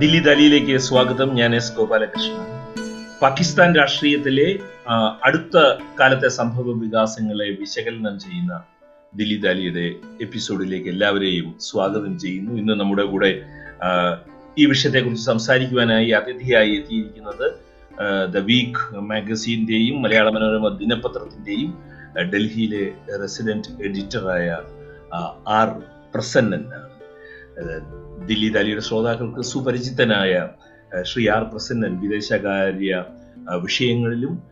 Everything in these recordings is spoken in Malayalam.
ദില്ലി ദലിയിലേക്ക് സ്വാഗതം. ഞാൻ എസ് ഗോപാലകൃഷ്ണൻ. പാകിസ്ഥാൻ രാഷ്ട്രീയത്തിലെ അടുത്ത കാലത്തെ സംഭവ വികാസങ്ങളെ വിശകലനം ചെയ്യുന്ന ദില്ലി ദാലിയുടെ എപ്പിസോഡിലേക്ക് എല്ലാവരെയും സ്വാഗതം ചെയ്യുന്നു. ഇന്ന് നമ്മുടെ കൂടെ ഈ വിഷയത്തെക്കുറിച്ച് സംസാരിക്കുവാനായി അതിഥിയായി എത്തിയിരിക്കുന്നത് ദ വീക്ക് മാഗസീന്റെയും മലയാള മനോരമ ദിനപത്രത്തിന്റെയും ഡൽഹിയിലെ റെസിഡന്റ് എഡിറ്ററായ ആർ പ്രസന്നനാണ് ആ, ദില്ലി ദാലിയുടെ ശ്രോതാക്കൾക്ക് സുപരിചിതനായ ശ്രീ ആർ പ്രസന്നൻ വിദേശകാര്യ വിഷയങ്ങളിലും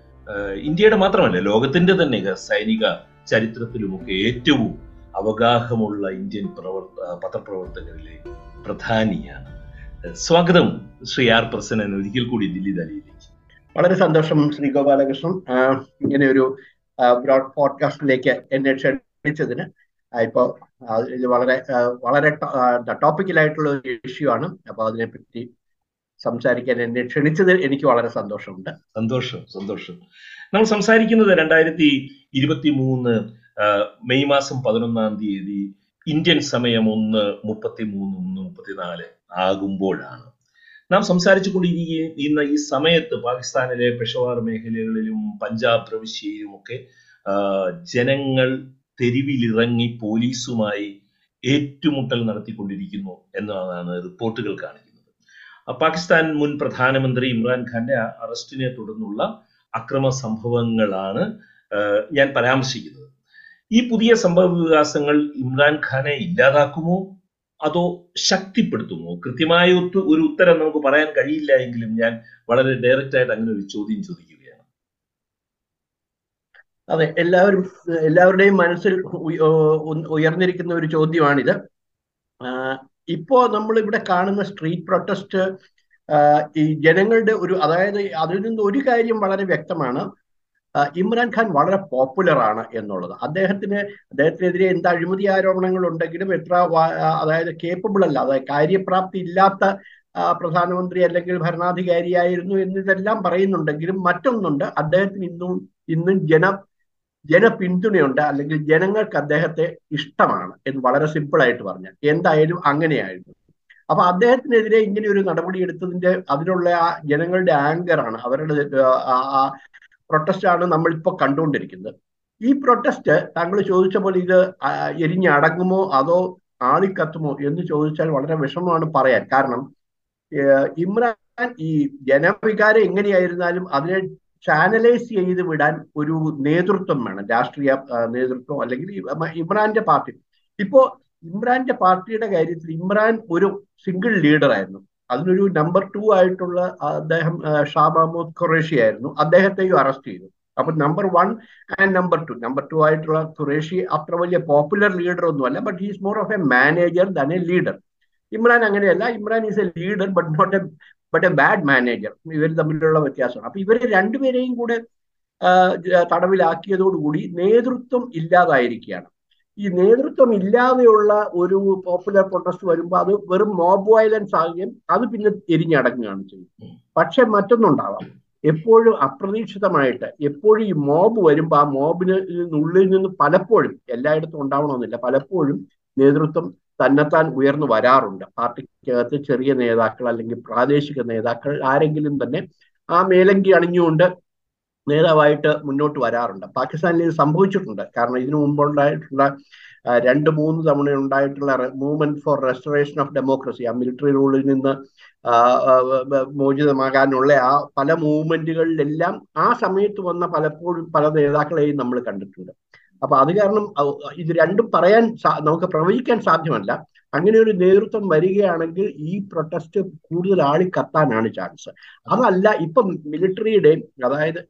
ഇന്ത്യയുടെ മാത്രമല്ല ലോകത്തിന്റെ തന്നെ സൈനിക ചരിത്രത്തിലുമൊക്കെ ഏറ്റവും അവഗാഹമുള്ള ഇന്ത്യൻ പ്രവർത്ത പത്രപ്രവർത്തകരിലെ പ്രധാനിയാണ്. സ്വാഗതം ശ്രീ ആർ പ്രസന്നൻ ഒരിക്കൽ കൂടി ദില്ലി ദാലിയിലേക്ക് വളരെ സന്തോഷം ശ്രീ ഗോപാലകൃഷ്ണൻ. ഇങ്ങനെ ഒരു ബ്രോഡ് പോഡ്കാസ്റ്റിലേക്ക് എന്നെ ക്ഷണിച്ചതിന്. ആ, ഇപ്പോ ഇത് വളരെ വളരെ ടോപ്പിക്കലായിട്ടുള്ള ഒരു ഇഷ്യൂ ആണ്. അപ്പൊ അതിനെപ്പറ്റി സംസാരിക്കാൻ എന്നെ ക്ഷണിച്ചത് എനിക്ക് വളരെ സന്തോഷമുണ്ട്. സന്തോഷം സന്തോഷം. നമ്മൾ സംസാരിക്കുന്നത് രണ്ടായിരത്തി ഇരുപത്തി മൂന്ന് മെയ് മാസം പതിനൊന്നാം തീയതി ഇന്ത്യൻ സമയം ഒന്ന് മുപ്പത്തി മൂന്ന് ഒന്ന് മുപ്പത്തിനാല് ആകുമ്പോഴാണ്. നാം സംസാരിച്ചു കൊണ്ടിരിക്കുന്ന ഈ സമയത്ത് പാകിസ്ഥാനിലെ പെഷവാർ മേഖലകളിലും പഞ്ചാബ് പ്രവിശ്യയിലുമൊക്കെ ജനങ്ങൾ തെരുവിലിറങ്ങി പോലീസുമായി ഏറ്റുമുട്ടൽ നടത്തിക്കൊണ്ടിരിക്കുന്നു എന്നതാണ് റിപ്പോർട്ടുകൾ കാണിക്കുന്നത്. പാകിസ്ഥാൻ മുൻ പ്രധാനമന്ത്രി ഇമ്രാൻഖാന്റെ അറസ്റ്റിനെ തുടർന്നുള്ള അക്രമ സംഭവങ്ങളാണ് ഞാൻ പരാമർശിക്കുന്നത്. ഈ പുതിയ സംഭവ വികാസങ്ങൾ ഇമ്രാൻഖാനെ ഇല്ലാതാക്കുമോ? അതോ ശക്തിപ്പെടുത്തുമോ? കൃത്യമായ ഒരു ഉത്തരം നമുക്ക് പറയാൻ കഴിയില്ല എങ്കിലും ഞാൻ വളരെ ഡയറക്റ്റ് ആയിട്ട് അങ്ങനെ ഒരു ചോദ്യം ചോദിക്കുകയാണ് അതെ എല്ലാവരും എല്ലാവരുടെയും മനസ്സിൽ ഉയർന്നിരിക്കുന്ന ഒരു ചോദ്യമാണിത്. ഇപ്പോ നമ്മൾ ഇവിടെ കാണുന്ന സ്ട്രീറ്റ് പ്രൊട്ടസ്റ്റ് ഈ ജനങ്ങളുടെ ഒരു അതായത് അതിൽ നിന്ന് ഒരു കാര്യം വളരെ വ്യക്തമാണ്. ഇമ്രാൻഖാൻ വളരെ പോപ്പുലർ ആണ് എന്നുള്ളത്. അദ്ദേഹത്തിന് അദ്ദേഹത്തിനെതിരെ എന്ത് അഴിമതി ആരോപണങ്ങൾ ഉണ്ടെങ്കിലും എത്ര അതായത് കേപ്പബിൾ അല്ല. അതായത് കാര്യപ്രാപ്തി ഇല്ലാത്ത പ്രധാനമന്ത്രി അല്ലെങ്കിൽ ഭരണാധികാരിയായിരുന്നു എന്നിതെല്ലാം പറയുന്നുണ്ടെങ്കിലും മറ്റൊന്നുണ്ട്. അദ്ദേഹത്തിന് ഇന്നും ഇന്നും ജന ജനപിന്തുണയുണ്ട് അല്ലെങ്കിൽ ജനങ്ങൾക്ക് അദ്ദേഹത്തെ ഇഷ്ടമാണ് എന്ന് വളരെ സിമ്പിൾ ആയിട്ട് പറഞ്ഞാൽ. എന്തായാലും അങ്ങനെയായിരുന്നു. അപ്പൊ അദ്ദേഹത്തിനെതിരെ ഇങ്ങനെ ഒരു നടപടി എടുത്തതിന്റെ അതിനുള്ള ആ ജനങ്ങളുടെ ആങ്കർ ആണ് അവരുടെ ആ പ്രൊട്ടസ്റ്റ് ആണ് നമ്മളിപ്പോ കണ്ടുകൊണ്ടിരിക്കുന്നത്. ഈ പ്രൊട്ടസ്റ്റ് താങ്കൾ ചോദിച്ച പോലെ ഇത് എരിഞ്ഞടങ്ങുമോ അതോ ആളിക്കത്തുമോ എന്ന് ചോദിച്ചാൽ വളരെ വിഷമമാണ് പറയാൻ. കാരണം ഇമ്രാൻ ഈ ജനവികാരം എങ്ങനെയായിരുന്നാലും അതിനെ ചാനലൈസ് ചെയ്ത് വിടാൻ ഒരു നേതൃത്വം വേണം രാഷ്ട്രീയ നേതൃത്വം അല്ലെങ്കിൽ ഇമ്രാന്റെ പാർട്ടി. ഇപ്പോ ഇമ്രാന്റെ പാർട്ടിയുടെ കാര്യത്തിൽ ഇമ്രാൻ ഒരു സിംഗിൾ ലീഡർ ആയിരുന്നു. അതിനൊരു നമ്പർ ടു ആയിട്ടുള്ള അദ്ദേഹം ഷാ മഹമ്മൂദ് ഖുറേഷി ആയിരുന്നു. അദ്ദേഹത്തെയും അറസ്റ്റ് ചെയ്തു. അപ്പൊ number one and number two number two ആയിട്ടുള്ള ഖുറേഷി അത്ര വലിയ പോപ്പുലർ ലീഡർ ഒന്നുമല്ല but he's more of a manager than a leader Imran അങ്ങനെയല്ല. Imran is a leader but not a but a bad manager ഇവർ തമ്മിലുള്ള വ്യത്യാസമാണ്. അപ്പൊ ഇവർ രണ്ടുപേരെയും കൂടെ തടവിലാക്കിയതോടുകൂടി നേതൃത്വം ഇല്ലാതായിരിക്കുകയാണ്. ഈ നേതൃത്വം ഇല്ലാതെയുള്ള ഒരു പോപ്പുലർ പ്രൊട്ടസ്റ്റ് വരുമ്പോൾ അത് വെറും മോബ് വയലൻസ് ആകുകയും അത് പിന്നെ എരിഞ്ഞടങ്ങുകയാണ് ചെയ്യുന്നത്. പക്ഷെ മറ്റൊന്നുണ്ടാവാം. എപ്പോഴും അപ്രതീക്ഷിതമായിട്ട് എപ്പോഴും ഈ മോബ് വരുമ്പോൾ ആ മോബിന് ഉള്ളിൽ നിന്ന് പലപ്പോഴും എല്ലായിടത്തും ഉണ്ടാവണമെന്നില്ല പലപ്പോഴും നേതൃത്വം തന്നെത്താൻ ഉയർന്നു വരാറുണ്ട്. പാർട്ടിക്കകത്ത് ചെറിയ നേതാക്കൾ അല്ലെങ്കിൽ പ്രാദേശിക നേതാക്കൾ ആരെങ്കിലും തന്നെ ആ മേലങ്കി അണിഞ്ഞുകൊണ്ട് നേതാവായിട്ട് മുന്നോട്ട് വരാറുണ്ട്. പാകിസ്ഥാനിൽ ഇത് സംഭവിച്ചിട്ടുണ്ട്. കാരണം ഇതിനു മുമ്പുണ്ടായിട്ടുള്ള രണ്ട് മൂന്ന് തവണ ഉണ്ടായിട്ടുള്ള movement for restoration of democracy ആ മിലിറ്ററി റൂളിൽ നിന്ന് മോചിതമാകാനുള്ള ആ പല മൂവ്മെന്റുകളിലെല്ലാം ആ സമയത്ത് വന്ന പലപ്പോഴും പല നേതാക്കളെയും നമ്മൾ കണ്ടിട്ടുണ്ട്. അപ്പൊ അത് കാരണം ഇത് രണ്ടും പറയാൻ നമുക്ക് പ്രവചിക്കാൻ സാധ്യമല്ല. അങ്ങനെ ഒരു നേതൃത്വം വരികയാണെങ്കിൽ ഈ പ്രൊട്ടസ്റ്റ് കൂടുതൽ ആളി കത്താനാണ് ചാൻസ് അതല്ല ഇപ്പം മിലിറ്ററിയുടെയും അതായത്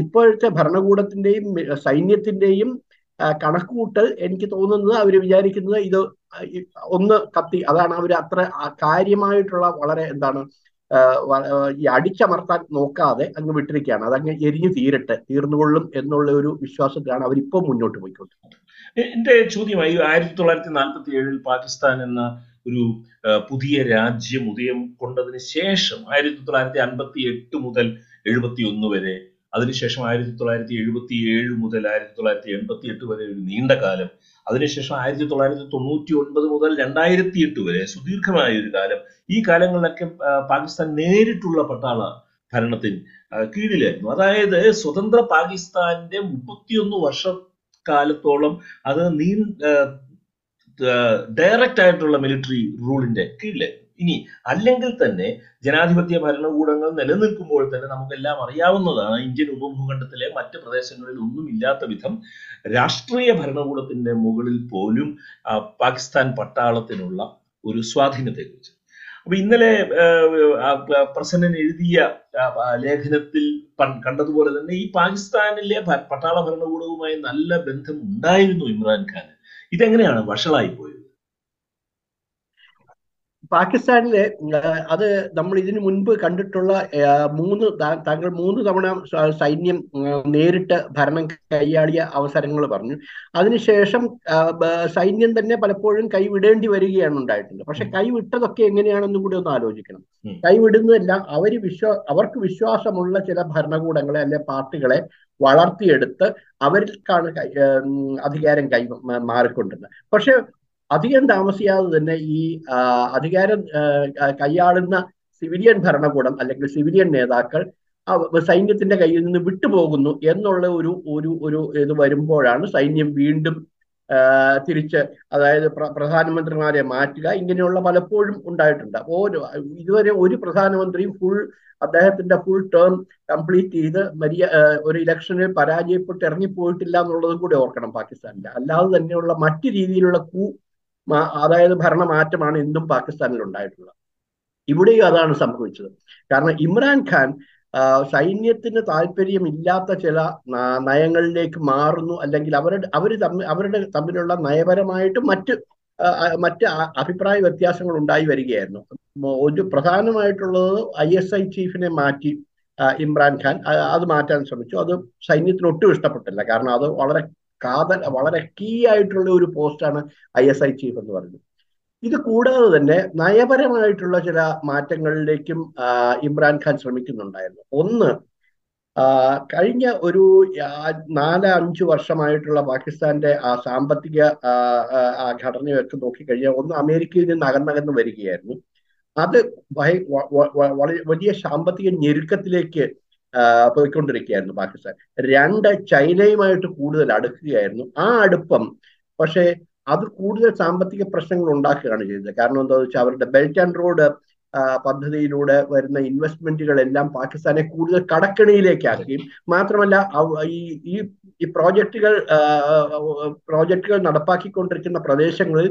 ഇപ്പോഴത്തെ ഭരണകൂടത്തിന്റെയും സൈന്യത്തിന്റെയും കണക്കുകൂട്ടൽ എനിക്ക് തോന്നുന്നത് അവർ വിചാരിക്കുന്നത് ഇത് ഒന്ന് കത്തി അതാണ് അവർ അത്ര കാര്യമായിട്ടുള്ള വളരെ എന്താണ് ഈ അടിച്ചമർത്താൻ നോക്കാതെ അങ്ങ് വിട്ടിരിക്കുകയാണ്. അതങ്ങ് എരിഞ്ഞു തീരട്ടെ തീർന്നുകൊള്ളും എന്നുള്ള ഒരു വിശ്വാസത്തിലാണ് അവരിപ്പോൾ മുന്നോട്ട് പോയിക്കൊണ്ടിരിക്കുന്നത്. എന്റെ ചോദ്യമായി ആയിരത്തി തൊള്ളായിരത്തി നാൽപ്പത്തി ഏഴിൽ പാകിസ്ഥാൻ എന്ന ഒരു പുതിയ രാജ്യം ഉദയം കൊണ്ടതിന് ശേഷം ആയിരത്തി തൊള്ളായിരത്തി അൻപത്തി എട്ട് മുതൽ എഴുപത്തി ഒന്ന് വരെ അതിനുശേഷം ആയിരത്തി തൊള്ളായിരത്തി എഴുപത്തി ഏഴ് മുതൽ ആയിരത്തി തൊള്ളായിരത്തി എൺപത്തി എട്ട് വരെ ഒരു നീണ്ട കാലം. അതിനുശേഷം ആയിരത്തി തൊള്ളായിരത്തി തൊണ്ണൂറ്റി ഒൻപത് മുതൽ രണ്ടായിരത്തി എട്ട് വരെ സുദീർഘമായ ഒരു കാലം. ഈ കാലങ്ങളിലൊക്കെ പാകിസ്ഥാൻ നേരിട്ടുള്ള പട്ടാള ഭരണത്തിന് കീഴിലായിരുന്നു. അതായത് സ്വതന്ത്ര പാകിസ്ഥാന്റെ മുപ്പത്തിയൊന്ന് വർഷക്കാലത്തോളം അത് നീ ഡയറക്റ്റ് ആയിട്ടുള്ള മിലിറ്ററി റൂളിന്റെ കീഴിലായിരുന്നു. ഇനി അല്ലെങ്കിൽ തന്നെ ജനാധിപത്യ ഭരണകൂടങ്ങൾ നിലനിൽക്കുമ്പോൾ തന്നെ നമുക്കെല്ലാം അറിയാവുന്നതാണ് ഇന്ത്യൻ ഉപഭൂഖണ്ഡത്തിലെ മറ്റ് പ്രദേശങ്ങളിൽ ഒന്നും ഇല്ലാത്ത വിധം രാഷ്ട്രീയ ഭരണകൂടത്തിന്റെ മുകളിൽ പോലും പാകിസ്ഥാൻ പട്ടാളത്തിനുള്ള ഒരു സ്വാധീനത്തെക്കുറിച്ച്. അപ്പൊ ഇന്നലെ പ്രസന്നൻ എഴുതിയ ലേഖനത്തിൽ കണ്ടതുപോലെ തന്നെ ഈ പാകിസ്ഥാനിലെ പട്ടാള ഭരണകൂടവുമായി നല്ല ബന്ധം ഉണ്ടായിരുന്നു ഇമ്രാൻഖാന്. ഇതെങ്ങനെയാണ് വഷളായി പോയത് പാകിസ്ഥാനിലെ അത് നമ്മൾ ഇതിനു മുൻപ് കണ്ടിട്ടുള്ള മൂന്ന് താങ്കൾ മൂന്ന് തവണ സൈന്യം നേരിട്ട് ഭരണം കൈയാളിയ അവസരങ്ങൾ പറഞ്ഞു. അതിനുശേഷം സൈന്യം തന്നെ പലപ്പോഴും കൈവിടേണ്ടി വരികയാണ് ഉണ്ടായിട്ടുണ്ട്. പക്ഷെ കൈവിട്ടതൊക്കെ എങ്ങനെയാണെന്നും കൂടി ഒന്ന് ആലോചിക്കണം. കൈവിടുന്നതെല്ലാം അവർ വിശ്വാ അവർക്ക് വിശ്വാസമുള്ള ചില ഭരണകൂടങ്ങളെ അല്ലെ പാർട്ടികളെ വളർത്തിയെടുത്ത് അവർക്കാണ് അധികാരം കൈ മാറിക്കൊണ്ടിരുന്നത്. പക്ഷെ അധികം താമസിയാതെ തന്നെ ഈ അധികാരം കൈയാളുന്ന സിവിലിയൻ ഭരണകൂടം അല്ലെങ്കിൽ സിവിലിയൻ നേതാക്കൾ സൈന്യത്തിന്റെ കയ്യിൽ നിന്ന് വിട്ടുപോകുന്നു എന്നുള്ള ഒരു ഒരു ഒരു ഇത് വരുമ്പോഴാണ് സൈന്യം വീണ്ടും തിരിച്ച് അതായത് പ്രധാനമന്ത്രിമാരെ മാറ്റുക. ഇങ്ങനെയുള്ള പലപ്പോഴും ഉണ്ടായിട്ടുണ്ട്. ഓരോ ഇതുവരെ ഒരു പ്രധാനമന്ത്രിയും ഫുൾ അദ്ദേഹത്തിന്റെ ഫുൾ ടേം കംപ്ലീറ്റ് ചെയ്ത് മര്യ ഒരു ഇലക്ഷനിൽ പരാജയപ്പെട്ട് ഇറങ്ങിപ്പോയിട്ടില്ല എന്നുള്ളതും കൂടി ഓർക്കണം പാകിസ്ഥാനിൽ അല്ലാതെ തന്നെയുള്ള മറ്റു രീതിയിലുള്ള കൂ അതായത് ഭരണമാറ്റമാണ് ഇന്നും പാകിസ്ഥാനിൽ ഉണ്ടായിട്ടുള്ളത് ഇവിടെയും അതാണ് സംഭവിച്ചത്. കാരണം ഇമ്രാൻഖാൻ സൈന്യത്തിന് താല്പര്യമില്ലാത്ത ചില നയങ്ങളിലേക്ക് മാറുന്നു അല്ലെങ്കിൽ അവരുടെ അവർ തമ്മിൽ അവരുടെ തമ്മിലുള്ള നയപരമായിട്ട് മറ്റ് മറ്റ് അഭിപ്രായ വ്യത്യാസങ്ങൾ ഉണ്ടായി വരികയായിരുന്നു ഒരു പ്രധാനമായിട്ടുള്ളത് ഐ എസ് ഐ ചീഫിനെ മാറ്റി ഇമ്രാൻഖാൻ അത് മാറ്റാൻ ശ്രമിച്ചു. അത് സൈന്യത്തിന് ഒട്ടും ഇഷ്ടപ്പെട്ടില്ല. കാരണം അത് വളരെ കാതൽ വളരെ കീ ആയിട്ടുള്ള ഒരു പോസ്റ്റാണ് ഐ എസ് ഐ ചീഫ് എന്ന് പറയുന്നത്. ഇത് കൂടാതെ തന്നെ നയപരമായിട്ടുള്ള ചില മാറ്റങ്ങളിലേക്കും ഇമ്രാൻഖാൻ ശ്രമിക്കുന്നുണ്ടായിരുന്നു. ഒന്ന് കഴിഞ്ഞ ഒരു നാല് അഞ്ച് വർഷമായിട്ടുള്ള പാകിസ്ഥാന്റെ ആ സാമ്പത്തിക ഘടനയൊക്കെ നോക്കിക്കഴിഞ്ഞാൽ ഒന്ന് അമേരിക്കയിൽ നിന്ന് അകന്നകന്ന് വരികയായിരുന്നു. അത് വലിയ സാമ്പത്തിക ഞെരുക്കത്തിലേക്ക് പോയിക്കൊണ്ടിരിക്കുകയായിരുന്നു പാകിസ്ഥാൻ. രണ്ട് ചൈനയുമായിട്ട് കൂടുതൽ അടുക്കുകയായിരുന്നു ആ അടുപ്പം. പക്ഷേ അത് കൂടുതൽ സാമ്പത്തിക പ്രശ്നങ്ങൾ ഉണ്ടാക്കുകയാണ് ചെയ്തത്. കാരണം എന്താ വെച്ചാൽ അവരുടെ ബെൽറ്റ് ആൻഡ് റോഡ് പദ്ധതിയിലൂടെ വരുന്ന ഇൻവെസ്റ്റ്മെന്റുകളെല്ലാം പാകിസ്ഥാനെ കൂടുതൽ കടക്കണിയിലേക്കാക്കുകയും മാത്രമല്ല ഈ ഈ ഈ പ്രോജക്റ്റുകൾ പ്രോജക്റ്റുകൾ നടപ്പാക്കിക്കൊണ്ടിരിക്കുന്ന പ്രദേശങ്ങളിൽ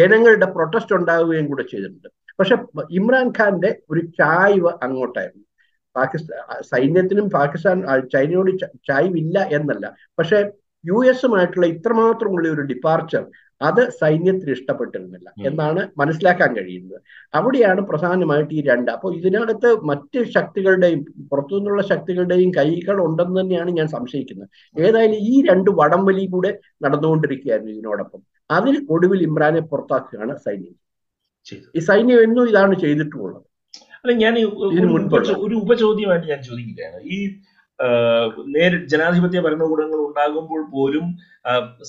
ജനങ്ങളുടെ പ്രൊട്ടസ്റ്റ് ഉണ്ടാവുകയും കൂടെ ചെയ്തിട്ടുണ്ട്. പക്ഷെ ഇമ്രാൻഖാന്റെ ഒരു ചായ്വ് അങ്ങോട്ടായിരുന്നു. പാകിസ്ഥാൻ സൈന്യത്തിനും പാകിസ്ഥാൻ ചൈനയോട് ചായ്വില്ല എന്നല്ല. പക്ഷെ യു എസുമായിട്ടുള്ള ഇത്രമാത്രമുള്ള ഒരു ഡിപ്പാർച്ചർ അത് സൈന്യത്തിന് ഇഷ്ടപ്പെട്ടിരുന്നില്ല എന്നാണ് മനസ്സിലാക്കാൻ കഴിയുന്നത്. അവിടെയാണ് പ്രധാനമായിട്ട് ഈ രണ്ട്. അപ്പോൾ ഇതിനകത്ത് മറ്റ് ശക്തികളുടെയും പുറത്തുനിന്നുള്ള ശക്തികളുടെയും കൈകൾ ഉണ്ടെന്ന് തന്നെയാണ് ഞാൻ സംശയിക്കുന്നത്. ഏതായാലും ഈ രണ്ട് വടംവലി കൂടെ നടന്നുകൊണ്ടിരിക്കുകയായിരുന്നു ഇതിനോടൊപ്പം. അതിൽ ഒടുവിൽ ഇമ്രാനെ പുറത്താക്കുകയാണ് സൈന്യം. ഈ സൈന്യം എന്നും ഇതാണ് ചെയ്തിട്ടുള്ളത്. അല്ല ഞാൻ ഒരു ഉപചോദ്യമായിട്ട് ഞാൻ ചോദിക്കുകയാണ്. ഈ നേരി ജനാധിപത്യ ഭരണകൂടങ്ങൾ ഉണ്ടാകുമ്പോൾ പോലും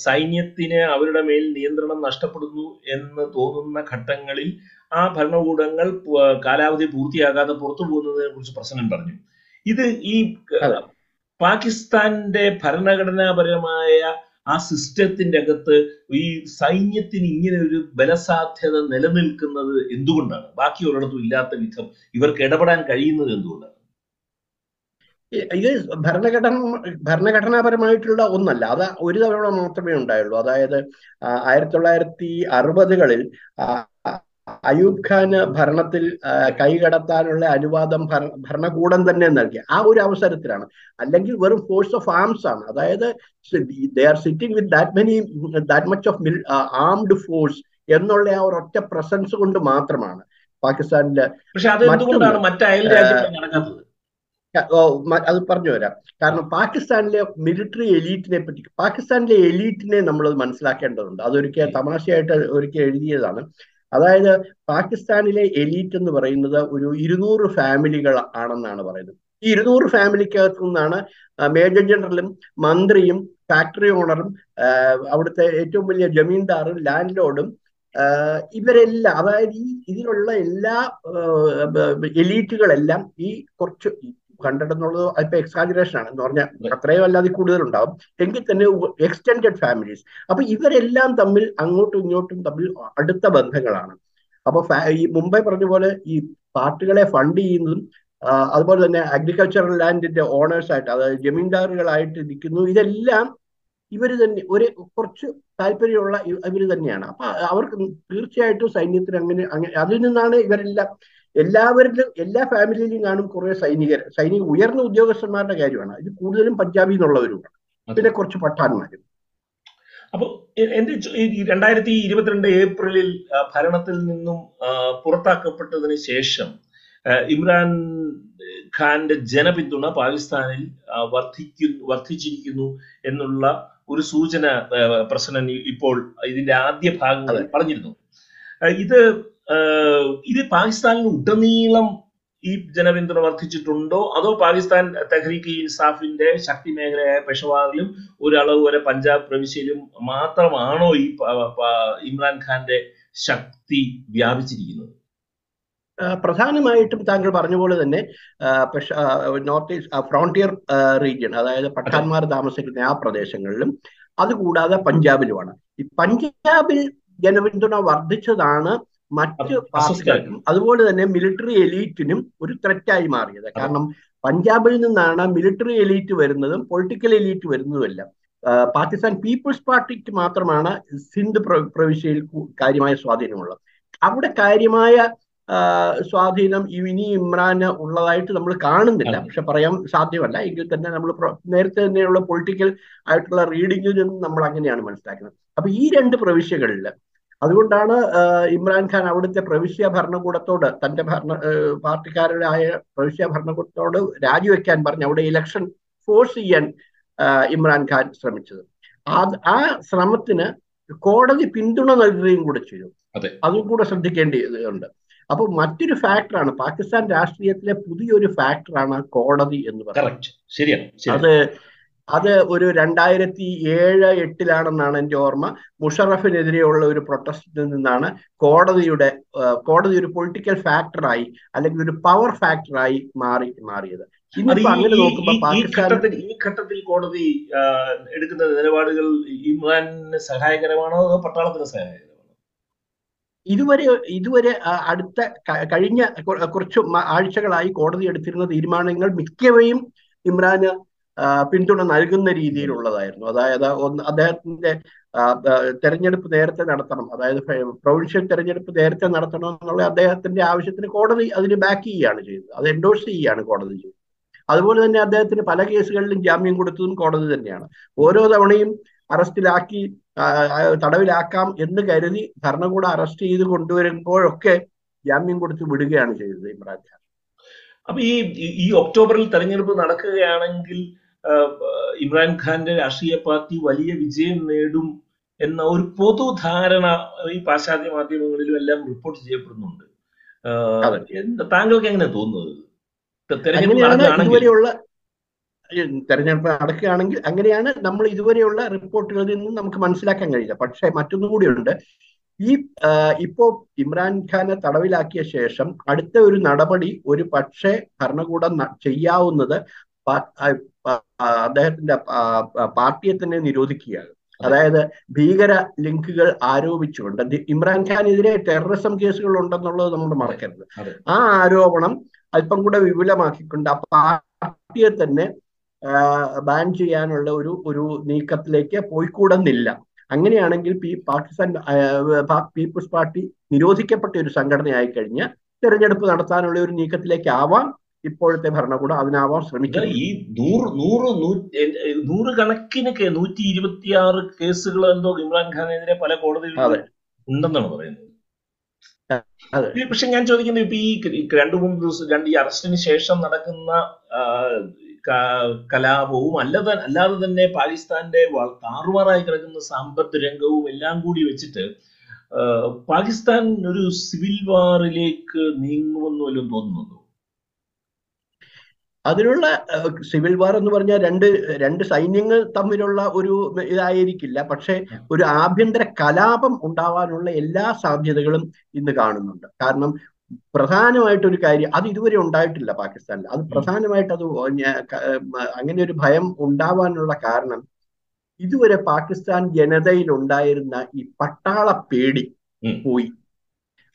സൈന്യത്തിന് അവരുടെ മേൽ നിയന്ത്രണം നഷ്ടപ്പെടുന്നു എന്ന് തോന്നുന്ന ഘട്ടങ്ങളിൽ ആ ഭരണകൂടങ്ങൾ കാലാവധി പൂർത്തിയാകാതെ പുറത്തു പോകുന്നതിനെ കുറിച്ച് പ്രശ്നം പറഞ്ഞു. ഇത് ഈ പാകിസ്ഥാന്റെ ഭരണഘടനാപരമായ ആ സിസ്റ്റത്തിന്റെ അകത്ത് ഈ സൈന്യത്തിന് ഇങ്ങനെ ഒരു ബലസാധ്യത നിലനിൽക്കുന്നത് എന്തുകൊണ്ടാണ്? ബാക്കി ഒരിടത്തും ഇല്ലാത്ത വിധം ഇവർക്ക് ഇടപെടാൻ കഴിയുന്നത് എന്തുകൊണ്ടാണ്? ഇത് ഭരണഘടന ഭരണഘടനാപരമായിട്ടുള്ള ഒന്നല്ല. അത് ഒരു തവണ മാത്രമേ ഉണ്ടായുള്ളൂ. അതായത് ആയിരത്തി തൊള്ളായിരത്തി അറുപതുകളിൽ അയൂബ് ഖാന് ഭരണത്തിൽ കൈകടത്താനുള്ള അനുവാദം ഭരണകൂടം തന്നെ നൽകി. ആ ഒരു അവസരത്തിലാണ്. അല്ലെങ്കിൽ വെറും ഫോഴ്സ് ഓഫ് ആംസ് ആണ്. അതായത് they are sitting with that many that much of armed force എന്നുള്ള ആ ഒരു ഒറ്റ പ്രസൻസ് കൊണ്ട് മാത്രമാണ് പാകിസ്ഥാനിലെ അത് പറഞ്ഞു വരാം കാരണം പാകിസ്ഥാനിലെ മിലിറ്ററി എലീറ്റിനെ പറ്റി പാകിസ്ഥാനിലെ എലീറ്റിനെ നമ്മൾ മനസ്സിലാക്കേണ്ടതുണ്ട്. അതൊരിക്കൽ തമാശയായിട്ട് ഒരിക്കൽ എഴുതിയതാണ്. അതായത് പാകിസ്ഥാനിലെ എലീറ്റ് എന്ന് പറയുന്നത് ഒരു ഇരുന്നൂറ് ഫാമിലികൾ ആണെന്നാണ് പറയുന്നത്. ഈ ഇരുന്നൂറ് ഫാമിലിക്കകത്തു നിന്നാണ് മേജർ ജനറലും മന്ത്രിയും ഫാക്ടറി ഓണറും അവിടുത്തെ ഏറ്റവും വലിയ ജമീന്ദാറും ലാൻഡ് ലോഡും ഇവരെല്ലാം അതായത് ഈ ഇതിലുള്ള എല്ലാ എലീറ്റുകളെല്ലാം ഈ കുറച്ച് ഹൺഡ്രഡ് എന്നുള്ളത് ഇപ്പൊ എക്സാജറേഷൻ ആണ്. എന്ന് പറഞ്ഞാൽ അത്രയും അല്ലാതെ കൂടുതലുണ്ടാവും. എങ്കിൽ തന്നെ എക്സ്റ്റെൻഡഡ് ഫാമിലീസ് അപ്പൊ ഇവരെല്ലാം തമ്മിൽ അങ്ങോട്ടും ഇങ്ങോട്ടും തമ്മിൽ അടുത്ത ബന്ധങ്ങളാണ്. അപ്പൊ ഈ മുംബൈ പറഞ്ഞ പോലെ ഈ പാർട്ടികളെ ഫണ്ട് ചെയ്യുന്നതും അതുപോലെ തന്നെ അഗ്രികൾച്ചറൽ ലാൻഡിന്റെ ഓണേഴ്സ് ആയിട്ട് അതായത് ജമീന്ദാറുകളായിട്ട് നിൽക്കുന്നു. ഇതെല്ലാം ഇവർ തന്നെ ഒരു കുറച്ച് താല്പര്യമുള്ള ഇവർ തന്നെയാണ്. അപ്പൊ അവർക്ക് തീർച്ചയായിട്ടും സൈന്യത്തിന് അങ്ങനെ അങ്ങനെ അതിൽ നിന്നാണ് ഇവരെല്ലാം എല്ലാവരിലും എല്ലാ ഫാമിലിയിലും കാണും കുറെ സൈനികർ. സൈനിക ഉയർന്ന ഉദ്യോഗസ്ഥന്മാരുടെ കാര്യമാണ്. ഇത് കൂടുതലും പഞ്ചാബിൽ നിന്നുള്ളവരുമാണ് പിന്നെ കുറച്ച് പട്ടാന്മാരും അപ്പോൾ എന്റെ രണ്ടായിരത്തി ഇരുപത്തിരണ്ട് ഏപ്രിലിൽ ഭരണത്തിൽ നിന്നും പുറത്താക്കപ്പെട്ടതിന് ശേഷം ഇമ്രാൻ ഖാന്റെ ജനപിന്തുണ പാകിസ്ഥാനിൽ വർദ്ധിക്കുന്നു വർദ്ധിച്ചിരിക്കുന്നു എന്നുള്ള ഒരു സൂചന പ്രശ്നം ഇപ്പോൾ ഇതിന്റെ ആദ്യ ഭാഗങ്ങളിൽ പറഞ്ഞിരുന്നു. ഇത് ഇത് പാകിസ്ഥാനിൽ ഉടനീളം ഈ ജനപിന്തുണ വർദ്ധിച്ചിട്ടുണ്ടോ? അതോ പാകിസ്ഥാൻ തെഹ്രീക്ക് ഇൻസാഫിന്റെ ശക്തി മേഖലയായ പെഷവാറിലും ഒരളവ് വരെ പഞ്ചാബ് പ്രവിശ്യയിലും മാത്രമാണോ ഈ ഇമ്രാൻഖാന്റെ ശക്തി വ്യാപിച്ചിരിക്കുന്നത്? പ്രധാനമായിട്ടും താങ്കൾ പറഞ്ഞ പോലെ തന്നെ നോർത്ത് ഈസ്റ്റ് ഫ്രോണ്ടിയർ റീജിയൻ അതായത് പട്ടാൻമാർ താമസിക്കുന്ന ആ പ്രദേശങ്ങളിലും അതുകൂടാതെ പഞ്ചാബിലുമാണ്. ഈ പഞ്ചാബിൽ ജനപിന്തുണ വർദ്ധിച്ചതാണ് മറ്റ് പാർട്ടികൾക്കും അതുപോലെ തന്നെ മിലിറ്ററി എലീറ്റിനും ഒരു ത്രെറ്റായി മാറിയത്. കാരണം പഞ്ചാബിൽ നിന്നാണ് മിലിറ്ററി എലീറ്റ് വരുന്നതും പൊളിറ്റിക്കൽ എലീറ്റ് വരുന്നതുമെല്ലാം പാകിസ്ഥാൻ പീപ്പിൾസ് പാർട്ടിക്ക് മാത്രമാണ് സിന്ധ് പ്രവിശ്യയിൽ കാര്യമായ സ്വാധീനമുള്ളത്. അവിടെ കാര്യമായ സ്വാധീനം ഇനി ഇമ്രാന് ഉള്ളതായിട്ട് നമ്മൾ കാണുന്നില്ല. പക്ഷെ പറയാൻ സാധ്യമല്ല. എങ്കിൽ തന്നെ നമ്മൾ നേരത്തെ തന്നെയുള്ള പൊളിറ്റിക്കൽ ആയിട്ടുള്ള റീഡിങ്ങിൽ നിന്നും നമ്മൾ അങ്ങനെയാണ് മനസ്സിലാക്കുന്നത്. അപ്പൊ ഈ രണ്ട് പ്രവിശ്യകളിൽ അതുകൊണ്ടാണ് ഇമ്രാൻഖാൻ അവിടുത്തെ പ്രവിശ്യ ഭരണകൂടത്തോട് തന്റെ ഭരണ പാർട്ടിക്കാരുടെ ആയ പ്രവിശ്യ ഭരണകൂടത്തോട് രാജിവെക്കാൻ പറഞ്ഞ് അവിടെ ഇലക്ഷൻ ഫോഴ്സ് ചെയ്യാൻ ഇമ്രാൻഖാൻ ശ്രമിച്ചത്. ആ ശ്രമത്തിന് കോടതി പിന്തുണ നൽകുകയും കൂടെ ചെയ്തു. അതും. കൂടെ ശ്രദ്ധിക്കേണ്ടതുണ്ട് അപ്പൊ മറ്റൊരു ഫാക്ടറാണ് പാകിസ്ഥാൻ രാഷ്ട്രീയത്തിലെ പുതിയൊരു ഫാക്ടറാണ് കോടതി എന്ന് പറയുന്നത്. അത് അത് ഒരു രണ്ടായിരത്തി ഏഴ് എട്ടിലാണെന്നാണ് എന്റെ ഓർമ്മ. മുഷറഫിനെതിരെയുള്ള ഒരു പ്രൊട്ടസ്റ്റിൽ നിന്നാണ് കോടതിയുടെ കോടതി ഒരു പൊളിറ്റിക്കൽ ഫാക്ടറായി അല്ലെങ്കിൽ ഒരു പവർ ഫാക്ടറായി മാറി മാറിയത്. ഈ ഘട്ടത്തിൽ കോടതി എടുക്കുന്ന നിലപാടുകൾ ഇമ്രാന് സഹായകരമാണോ അതോ പട്ടാളത്തിന് സഹായകരമാണോ? ഇതുവരെ ഇതുവരെ അടുത്ത കഴിഞ്ഞ കുറച്ച് ആഴ്ചകളായി കോടതി എടുത്തിരുന്ന തീരുമാനങ്ങൾ മിക്കവയും ഇമ്രാന് പിന്തുണ നൽകുന്ന രീതിയിലുള്ളതായിരുന്നു. അതായത് ഒന്ന് അദ്ദേഹത്തിന്റെ തെരഞ്ഞെടുപ്പ് നേരത്തെ നടത്തണം. അതായത് പ്രൊവിൻഷ്യൽ തെരഞ്ഞെടുപ്പ് നേരത്തെ നടത്തണം എന്നുള്ള അദ്ദേഹത്തിന്റെ ആവശ്യത്തിന് കോടതി അതിന് ബാക്ക് ചെയ്യുകയാണ് ചെയ്തത്. അത് എൻഡോഴ്സ് ചെയ്യുകയാണ് കോടതി ചെയ്തത്. അതുപോലെ തന്നെ അദ്ദേഹത്തിന് പല കേസുകളിലും ജാമ്യം കൊടുത്തതും കോടതി തന്നെയാണ്. ഓരോ തവണയും അറസ്റ്റിലാക്കി തടവിലാക്കാം എന്ന് കരുതി ഭരണകൂടം അറസ്റ്റ് ചെയ്ത് കൊണ്ടുവരുമ്പോഴൊക്കെ ജാമ്യം കൊടുത്ത് വിടുകയാണ് ചെയ്തത് ഇമ്രാൻഖാൻ. അപ്പൊ ഈ ഈ ഒക്ടോബറിൽ തെരഞ്ഞെടുപ്പ് നടക്കുകയാണെങ്കിൽ ഇമ്രാൻഖാന്റെ രാഷ്ട്രീയ പാർട്ടി വലിയ വിജയം നേടും എന്ന ഒരു പൊതുധാരണ ഈ പാശ്ചാത്യ മാധ്യമങ്ങളിലും എല്ലാം റിപ്പോർട്ട് ചെയ്യപ്പെടുന്നുണ്ട്. താങ്കൾക്ക് എങ്ങനെ തോന്നുന്നത്? ഇതുവരെയുള്ള തെരഞ്ഞെടുപ്പ് നടക്കുകയാണെങ്കിൽ അങ്ങനെയാണ് നമ്മൾ ഇതുവരെയുള്ള റിപ്പോർട്ടുകളിൽ നിന്നും നമുക്ക് മനസ്സിലാക്കാൻ കഴിയില്ല പക്ഷേ മറ്റൊന്നും കൂടിയുണ്ട് ഈ ഇപ്പോ ഇമ്രാൻഖാനെ തടവിലാക്കിയ ശേഷം അടുത്ത ഒരു നടപടി ഒരു പക്ഷേ ഭരണകൂടം ചെയ്യാവുന്നത് അദ്ദേഹത്തിന്റെ പാർട്ടിയെ തന്നെ നിരോധിക്കുകയാണ്. അതായത് ഭീകര ലിങ്കുകൾ ആരോപിച്ചുകൊണ്ട് ഇമ്രാൻഖാനെതിരെ ടെററിസം കേസുകൾ ഉണ്ടെന്നുള്ളത് നമ്മൾ മറക്കരുത്. ആ ആരോപണം അല്പം കൂടെ വിപുലമാക്കിക്കൊണ്ട് ആ പാർട്ടിയെ തന്നെ ബാൻ ചെയ്യാനുള്ള ഒരു ഒരു നീക്കത്തിലേക്ക് പോയിക്കൂടുന്നില്ല. അങ്ങനെയാണെങ്കിൽ പി പാകിസ്ഥാൻ പീപ്പിൾസ് പാർട്ടി നിരോധിക്കപ്പെട്ട ഒരു സംഘടനയായി കഴിഞ്ഞ് തെരഞ്ഞെടുപ്പ് നടത്താനുള്ള ഒരു നീക്കത്തിലേക്ക് ആവാം. ഇപ്പോഴത്തെ ഭരണകൂടം അതിനാവാൻ ശ്രമിക്കുന്നത് ഈ നൂറ് നൂറ് നൂറ് കണക്കിന് നൂറ്റി ഇരുപത്തിയാറ് കേസുകൾ എന്തോ ഇമ്രാൻഖാനെതിരെ പല കോടതികളിൽ ഉണ്ടെന്നാണ് പറയുന്നത്. പക്ഷെ ഞാൻ ചോദിക്കുന്നത് ഇപ്പൊ ഈ രണ്ടു മൂന്ന് ദിവസം രണ്ട് ഈ അറസ്റ്റിന് ശേഷം നടക്കുന്ന കലാപവും അല്ലാതെ അല്ലാതെ തന്നെ പാകിസ്ഥാന്റെ താറുമാറായി കിടക്കുന്ന സമ്പദ് രംഗവും എല്ലാം കൂടി വെച്ചിട്ട് പാകിസ്ഥാൻ ഒരു സിവിൽ വാറിലേക്ക് നീങ്ങുമെന്നു വല്ലതും തോന്നുന്നുണ്ടോ? അതിനുള്ള സിവിൽ വാർ എന്ന് പറഞ്ഞാൽ രണ്ട് രണ്ട് സൈന്യങ്ങൾ തമ്മിലുള്ള ഒരു ഇതായിരിക്കില്ല. പക്ഷെ ഒരു ആഭ്യന്തര കലാപം ഉണ്ടാവാനുള്ള എല്ലാ സാധ്യതകളും ഇന്ന് കാണുന്നുണ്ട്. കാരണം പ്രധാനമായിട്ട് ഒരു കാര്യം അത് ഇതുവരെ ഉണ്ടായിട്ടില്ല പാകിസ്ഥാനിൽ. അത് പ്രധാനമായിട്ട് അത് അങ്ങനെ ഒരു ഭയം ഉണ്ടാവാനുള്ള കാരണം ഇതുവരെ പാകിസ്ഥാൻ ജനതയിൽ ഉണ്ടായിരുന്ന ഈ പട്ടാള പേടി പോയി.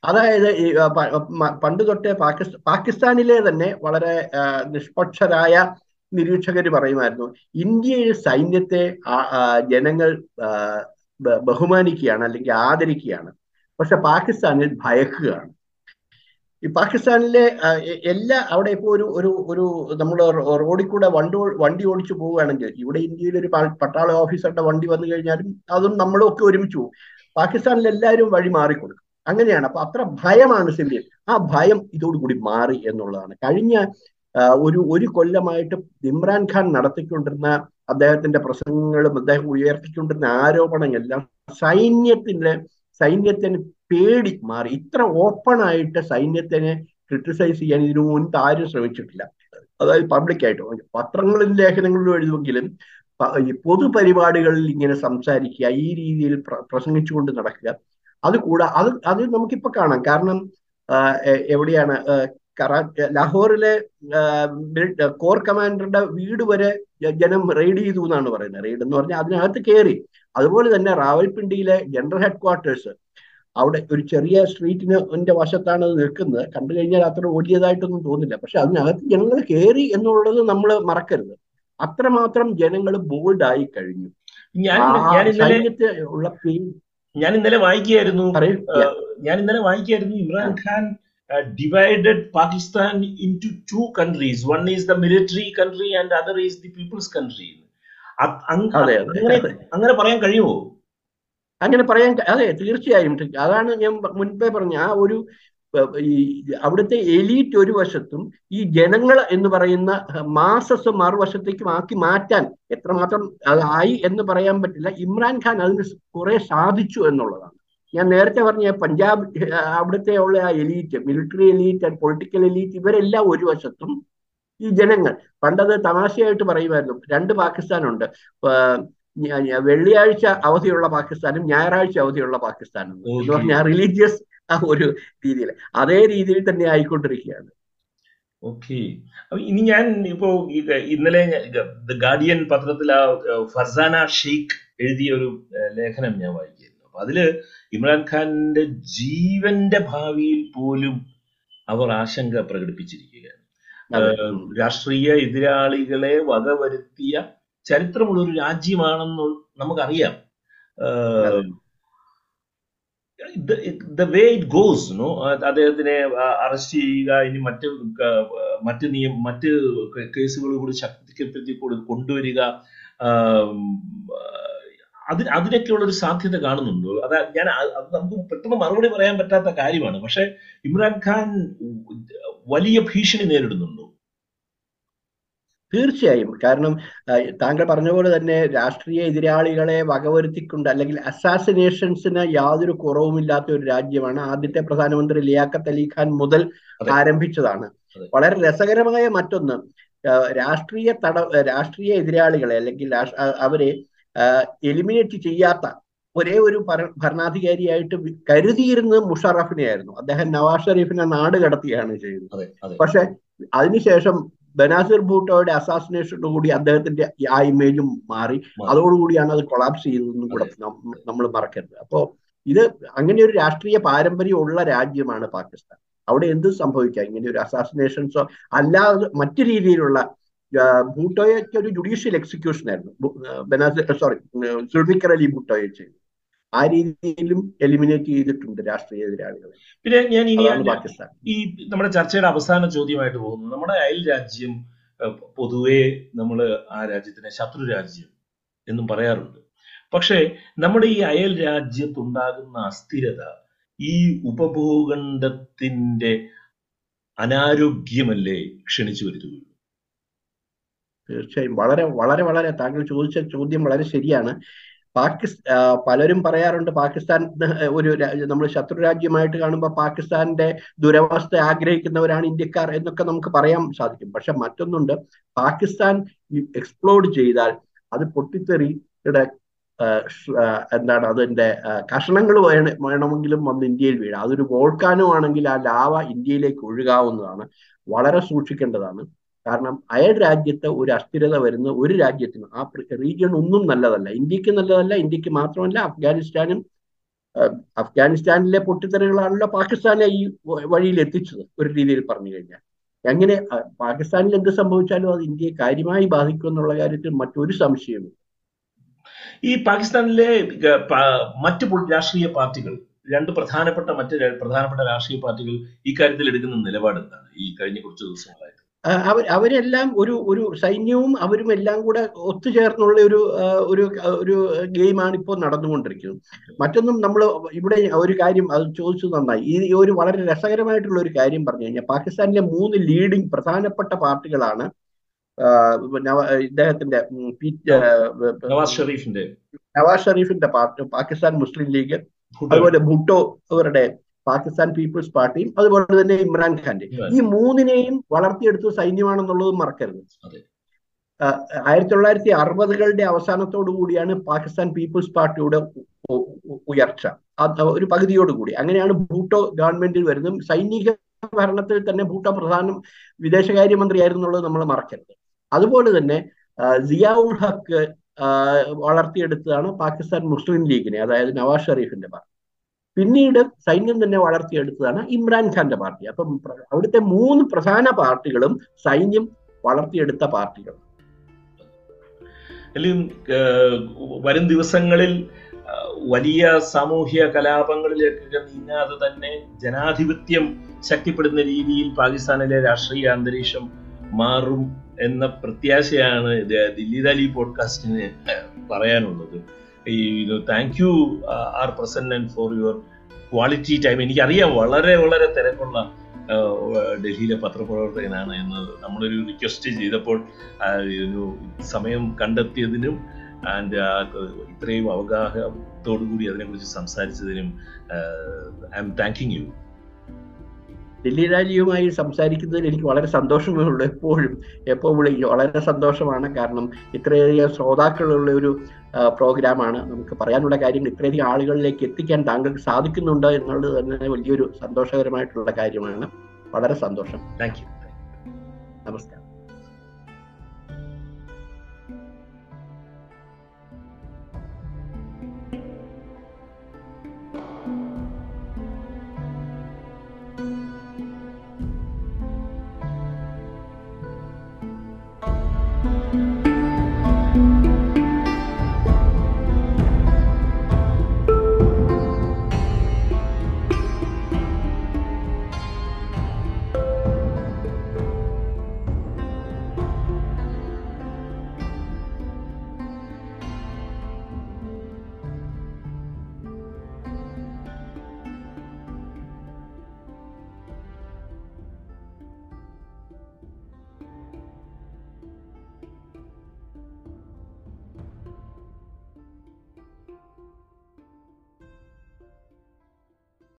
അതായത് പണ്ട് തൊട്ടേ പാകിസ്ഥാൻ പാകിസ്ഥാനിലെ തന്നെ വളരെ നിഷ്പക്ഷരായ നിരീക്ഷകർ പറയുമായിരുന്നു ഇന്ത്യയിൽ സൈന്യത്തെ ജനങ്ങൾ ബഹുമാനിക്കുകയാണ് അല്ലെങ്കിൽ ആദരിക്കുകയാണ്. പക്ഷെ പാകിസ്ഥാനിൽ ഭയക്കുകയാണ്. ഈ പാകിസ്ഥാനിലെ എല്ലാ അവിടെ ഇപ്പോൾ ഒരു ഒരു ഒരു നമ്മൾ റോഡിൽ കൂടെ വണ്ടി വണ്ടി ഓടിച്ചു പോവുകയാണെങ്കിൽ ഇവിടെ ഇന്ത്യയിൽ ഒരു പട്ടാള ഓഫീസറുടെ വണ്ടി വന്നു കഴിഞ്ഞാലും അതും നമ്മളൊക്കെ ഒരുമിച്ച് പോകും പാകിസ്ഥാനിൽ എല്ലാവരും വഴി മാറിക്കൊടുക്കും. അങ്ങനെയാണ്. അപ്പൊ അത്ര ഭയമാണ് സിവിലിയൻ ആ ഭയം ഇതോടുകൂടി മാറി എന്നുള്ളതാണ്. കഴിഞ്ഞ ഒരു ഒരു കൊല്ലമായിട്ട് ഇമ്രാൻഖാൻ നടത്തിക്കൊണ്ടിരുന്ന അദ്ദേഹത്തിന്റെ പ്രസംഗങ്ങളും അദ്ദേഹം ഉയർത്തിക്കൊണ്ടിരുന്ന ആരോപണങ്ങളെല്ലാം സൈന്യത്തിന്റെ സൈന്യത്തിന് പേടി മാറി. ഇത്ര ഓപ്പൺ ആയിട്ട് സൈന്യത്തിനെ ക്രിട്ടിസൈസ് ചെയ്യാൻ ഇതിനു മുൻപ് ആരും ശ്രമിച്ചിട്ടില്ല. അതായത് പബ്ലിക്കായിട്ട്. പത്രങ്ങളിലും ലേഖനങ്ങളിലും എഴുതുമെങ്കിലും പൊതുപരിപാടികളിൽ ഇങ്ങനെ സംസാരിക്കുക ഈ രീതിയിൽ പ്രസംഗിച്ചുകൊണ്ട് നടക്കുക അത് കൂടാ അത് അത് നമുക്കിപ്പോ കാണാം. കാരണം എവിടെയാണ് ലാഹോറിലെ കോർ കമാൻഡറുടെ വീട് വരെ ജനം റെയ്ഡ് ചെയ്തു എന്നാണ് പറയുന്നത്. റെയ്ഡ് എന്ന് പറഞ്ഞാൽ അതിനകത്ത് കയറി അതുപോലെ തന്നെ റാവൽപിണ്ടിയിലെ ജനറൽ ഹെഡ് ക്വാർട്ടേഴ്സ് അവിടെ ഒരു ചെറിയ സ്ട്രീറ്റിന് വശത്താണ് അത് നിൽക്കുന്നത്. കണ്ടു കഴിഞ്ഞാൽ അത്ര ഓടിയതായിട്ടൊന്നും തോന്നില്ല പക്ഷെ അതിനകത്ത് ജനങ്ങൾ കയറി എന്നുള്ളത് നമ്മൾ മറക്കരുത്. അത്രമാത്രം ജനങ്ങൾ ബോൾഡായി കഴിഞ്ഞു. സൈന്യത്തെ ഉള്ള ഞാൻ ഇന്നലെ വായിക്കുകയായിരുന്നു ഞാൻ ഇന്നലെ വായിക്കുകയായിരുന്നു Imran Khan divided Pakistan into two countries one is the military country and other is the peoples country അങ്ങനെ പറയാൻ കഴിയുമോ? അങ്ങനെ പറയാൻ അതെ തീർച്ചയായും. അതാണ് ഞാൻ മുൻപേ പറഞ്ഞ ആ ഒരു ഈ അവിടുത്തെ എലീറ്റ് ഒരു വശത്തും ഈ ജനങ്ങൾ എന്ന് പറയുന്ന മാസസ് മറുവശത്തേക്കും ആക്കി മാറ്റാൻ എത്രമാത്രം ആയി എന്ന് പറയാൻ പറ്റില്ല. ഇമ്രാൻഖാൻ അതിന് കുറെ സാധിച്ചു എന്നുള്ളതാണ്. ഞാൻ നേരത്തെ പറഞ്ഞ പഞ്ചാബ് അവിടുത്തെ ഉള്ള ആ elite military elite and political elite ഇവരെല്ലാം ഒരു വശത്തും ഈ ജനങ്ങൾ. പണ്ടത് തമാശയായിട്ട് പറയുമായിരുന്നു. രണ്ട് പാകിസ്ഥാനുണ്ട്. വെള്ളിയാഴ്ച അവധിയുള്ള പാകിസ്ഥാനും ഞായറാഴ്ച അവധിയുള്ള പാകിസ്ഥാനും. എന്ന് പറഞ്ഞാൽ റിലീജിയസ് ആ ഒരു രീതിയിൽ. അതേ രീതിയിൽ തന്നെ ആയിക്കൊണ്ടിരിക്കുകയാണ്. ഓക്കെ. ഇനി ഞാൻ ഇപ്പോ ഇന്നലെ ദ ഗാർഡിയൻ പത്രത്തിൽ ആ ഫർസാന ഷെയ്ഖ് എഴുതിയ ഒരു ലേഖനം ഞാൻ വായിക്കുന്നു അപ്പൊ അതിൽ ഇമ്രാൻഖാന്റെ ജീവന്റെ ഭാവിയിൽ പോലും അവർ ആശങ്ക പ്രകടിപ്പിച്ചിരിക്കുകയാണ്. രാഷ്ട്രീയ എതിരാളികളെ വകവരുത്തിയ ചരിത്രമുള്ള ഒരു രാജ്യമാണെന്ന് നമുക്കറിയാം. The way it goes no അദ്ദേഹത്തിനെ അറസ്റ്റ് ചെയ്യുക ഇനി മറ്റ് മറ്റ് നിയമ മറ്റ് കേസുകൾ കൂടി ശക്തിപ്പെടുത്തി കൊണ്ടുവരിക അതിന് അതിനൊക്കെയുള്ള ഒരു സാധ്യത കാണുന്നുണ്ടോ. അതാ ഞാൻ അത് നമുക്ക് പെട്ടെന്ന് മറുപടി പറയാൻ പറ്റാത്ത കാര്യമാണ്. പക്ഷെ ഇമ്രാൻഖാൻ വലിയ ഭീഷണി നേരിടുന്നുണ്ടോ. തീർച്ചയായും. കാരണം താങ്കൾ പറഞ്ഞ പോലെ തന്നെ രാഷ്ട്രീയ എതിരാളികളെ വകവരുത്തിക്കൊണ്ട് അല്ലെങ്കിൽ അസാസിനേഷൻസിന് യാതൊരു കുറവുമില്ലാത്ത ഒരു രാജ്യമാണ് ആദ്യത്തെ പ്രധാനമന്ത്രി ലിയാഖത്ത് അലി ഖാൻ മുതൽ ആരംഭിച്ചതാണ്. വളരെ രസകരമായ മറ്റൊന്ന് രാഷ്ട്രീയ തട രാഷ്ട്രീയ എതിരാളികളെ അല്ലെങ്കിൽ അവരെ എലിമിനേറ്റ് ചെയ്യാത്ത ഒരേ ഒരു ഭരണാധികാരിയായിട്ട് കരുതിയിരുന്നത് മുഷറഫിനെ ആയിരുന്നു അദ്ദേഹം നവാസ് ഷെരീഫിനെ നാട് കടത്തിയാണ് ചെയ്യുന്നത്. പക്ഷെ അതിനുശേഷം ബനാസിർ ഭൂട്ടോയുടെ അസാസിനേഷനോടുകൂടി അദ്ദേഹത്തിന്റെ ആ ഇമേജും മാറി. അതോടുകൂടിയാണ് അത് കൊളാപ്സ് ചെയ്തതെന്നും കൂടെ നമ്മൾ മറക്കരുത്. അപ്പോ ഇത് അങ്ങനെ ഒരു രാഷ്ട്രീയ പാരമ്പര്യം ഉള്ള രാജ്യമാണ് പാകിസ്ഥാൻ. അവിടെ എന്ത് സംഭവിക്കാം? ഇങ്ങനെ ഒരു അസാസിനേഷൻസോ അല്ലാതെ മറ്റു രീതിയിലുള്ള ഭൂട്ടോയ്ക്ക് ഒരു ജുഡീഷ്യൽ എക്സിക്യൂഷൻ ആയിരുന്നു. ബനാസിർ സോറി സുൽഫിക്കർ അലി ഭൂട്ടോയെ ചെയ്തു ആ രീതിയിലും എലിമിനേറ്റ് ചെയ്തിട്ടുണ്ട് രാഷ്ട്രീയ എതിരാളികളെ. പിന്നെ ഞാൻ ഇനി പാകിസ്ഥാൻ ഈ നമ്മുടെ ചർച്ചയുടെ അവസാന ചോദ്യമായിട്ട് പോകുന്നു. നമ്മുടെ അയൽ രാജ്യം പൊതുവെ നമ്മൾ ആ രാജ്യത്തിനെ ശത്രു രാജ്യം എന്നും പറയാറുണ്ട്. പക്ഷേ നമ്മുടെ ഈ അയൽ രാജ്യത്തുണ്ടാകുന്ന അസ്ഥിരത ഈ ഉപഭൂഖണ്ഡത്തിന്റെ അനാരോഗ്യമല്ലേ ക്ഷണിച്ചു വരുത്തുകയുള്ളൂ? തീർച്ചയായും. വളരെ വളരെ വളരെ താങ്കൾ ചോദിച്ച ചോദ്യം വളരെ ശരിയാണ്. പാകിസ് പലരും പറയാറുണ്ട് പാകിസ്ഥാൻ ഒരു നമ്മൾ ശത്രു രാജ്യമായിട്ട് കാണുമ്പോൾ പാകിസ്ഥാന്റെ ദുരവസ്ഥ ആഗ്രഹിക്കുന്നവരാണ് ഇന്ത്യക്കാർ എന്നൊക്കെ നമുക്ക് പറയാൻ സാധിക്കും. പക്ഷെ മറ്റൊന്നുണ്ട് പാകിസ്ഥാൻ എക്സ്പ്ലോഡ് ചെയ്താൽ അത് പൊട്ടിത്തെറിയുടെ എന്താണ് അതിന്റെ കഷണങ്ങൾ വേണമെങ്കിലും വന്ന് ഇന്ത്യയിൽ വീഴാം. അതൊരു വോൾക്കാനോ ആണെങ്കിൽ ആ ലാവ ഇന്ത്യയിലേക്ക് ഒഴുകാവുന്നതാണ് വളരെ സൂക്ഷിക്കേണ്ടതാണ്. കാരണം അയൽ രാജ്യത്ത് ഒരു അസ്ഥിരത വരുന്ന ഒരു രാജ്യത്തിന് ആ റീജിയൺ ഒന്നും നല്ലതല്ല. ഇന്ത്യയ്ക്ക് നല്ലതല്ല ഇന്ത്യയ്ക്ക് മാത്രമല്ല അഫ്ഗാനിസ്ഥാനും അഫ്ഗാനിസ്ഥാനിലെ പൊട്ടിത്തെറികളാണല്ലോ പാകിസ്ഥാനെ ഈ വഴിയിൽ എത്തിച്ചത് ഒരു രീതിയിൽ പറഞ്ഞു കഴിഞ്ഞാൽ. എങ്ങനെ പാകിസ്ഥാനിൽ എന്ത് സംഭവിച്ചാലും അത് ഇന്ത്യയെ കാര്യമായി ബാധിക്കും എന്നുള്ള കാര്യത്തിൽ മറ്റൊരു സംശയമില്ല ഈ പാകിസ്ഥാനിലെ മറ്റ് രാഷ്ട്രീയ പാർട്ടികൾ രണ്ട് പ്രധാനപ്പെട്ട മറ്റ് പ്രധാനപ്പെട്ട രാഷ്ട്രീയ പാർട്ടികൾ ഈ കാര്യത്തിൽ എടുക്കുന്ന നിലപാട് എന്താണ് ഈ കഴിഞ്ഞ കുറച്ച് ദിവസങ്ങളായിട്ട്. അവർ അവരെല്ലാം ഒരു ഒരു സൈന്യവും അവരും എല്ലാം കൂടെ ഒത്തുചേർന്നുള്ള ഒരു ഒരു ഒരു ഗെയിമാണ് ഇപ്പോൾ നടന്നുകൊണ്ടിരിക്കുന്നത്. മറ്റൊന്നും നമ്മൾ ഇവിടെ ഒരു കാര്യം അത് ചോദിച്ചു നന്നായി. ഈ ഒരു വളരെ രസകരമായിട്ടുള്ള ഒരു കാര്യം പറഞ്ഞു കഴിഞ്ഞാൽ പാകിസ്ഥാനിലെ മൂന്ന് ലീഡിംഗ് പ്രധാനപ്പെട്ട പാർട്ടികളാണ് ഇദ്ദേഹത്തിന്റെ നവാസ് ഷെറീഫിന്റെ നവാസ് ഷെറീഫിന്റെ പാർട്ടി പാകിസ്ഥാൻ മുസ്ലിം ലീഗ് അതുപോലെ ഭുട്ടോ അവരുടെ പാകിസ്ഥാൻ പീപ്പിൾസ് പാർട്ടിയും അതുപോലെ തന്നെ ഇമ്രാൻഖാന്റെ ഈ മൂന്നിനെയും വളർത്തിയെടുത്ത സൈന്യമാണെന്നുള്ളത് മറക്കരുത്. ആയിരത്തി തൊള്ളായിരത്തി അറുപതുകളുടെ അവസാനത്തോടു കൂടിയാണ് പാകിസ്ഥാൻ പീപ്പിൾസ് പാർട്ടിയുടെ ഉയർച്ച. ഒരു പകുതിയോടുകൂടി അങ്ങനെയാണ് ഭൂട്ടോ ഗവൺമെന്റിൽ വരുന്നതും. സൈനിക ഭരണത്തിൽ തന്നെ ഭൂട്ടോ പ്രധാനം വിദേശകാര്യമന്ത്രിയായിരുന്നു എന്നുള്ളത് നമ്മൾ മറക്കരുത്. അതുപോലെ തന്നെ സിയാഉൾ ഹക്ക് വളർത്തിയെടുത്തതാണ് പാകിസ്ഥാൻ മുസ്ലിം ലീഗിനെ അതായത് നവാസ് ഷെറീഫിന്റെ പാർട്ടി പിന്നീട് സൈന്യം തന്നെ വളർത്തിയെടുത്തതാണ് ഇമ്രാൻഖാന്റെ പാർട്ടി. അപ്പം അവിടുത്തെ മൂന്ന് പ്രധാന പാർട്ടികളും സൈന്യം വളർത്തിയെടുത്ത പാർട്ടികൾ. വരും ദിവസങ്ങളിൽ വലിയ സാമൂഹ്യ കലാപങ്ങളിലേക്കൊക്കെ നീങ്ങാതെ തന്നെ ജനാധിപത്യം ശക്തിപ്പെടുന്ന രീതിയിൽ പാകിസ്ഥാനിലെ രാഷ്ട്രീയ അന്തരീക്ഷം മാറും എന്ന പ്രത്യാശയാണ് ദില്ലി ദാലി പോഡ്കാസ്റ്റിന് പറയാനുള്ളത്. ഈ thank you are present for your quality time എനിക്കറിയാം വളരെ വളരെ തിരക്കുള്ള ഡൽഹിയിലെ പത്രപ്രവർത്തകനാണ് എന്ന് നമ്മളൊരു റിക്വസ്റ്റ് ചെയ്തപ്പോൾ സമയം കണ്ടെത്തിയതിനും ആൻഡ് ഇത്രയും അവഗാഹത്തോടു കൂടി അതിനെക്കുറിച്ച് സംസാരിച്ചതിനും I am thanking you Lilly രാജിയുമായി സംസാരിക്കുന്നതിൽ എനിക്ക് വളരെ സന്തോഷമേ ഉള്ളൂ എപ്പോഴും എപ്പോൾ വിളിക്കും വളരെ സന്തോഷമാണ്. കാരണം ഇത്രയധികം ശ്രോതാക്കളുള്ള ഒരു പ്രോഗ്രാമാണ്. നമുക്ക് പറയാനുള്ള കാര്യങ്ങൾ ഇത്രയധികം ആളുകളിലേക്ക് എത്തിക്കാൻ താങ്കൾക്ക് സാധിക്കുന്നുണ്ട് എന്നുള്ളത് തന്നെ വലിയൊരു സന്തോഷകരമായിട്ടുള്ള കാര്യമാണ്. വളരെ സന്തോഷം. താങ്ക് യു നമസ്കാരം.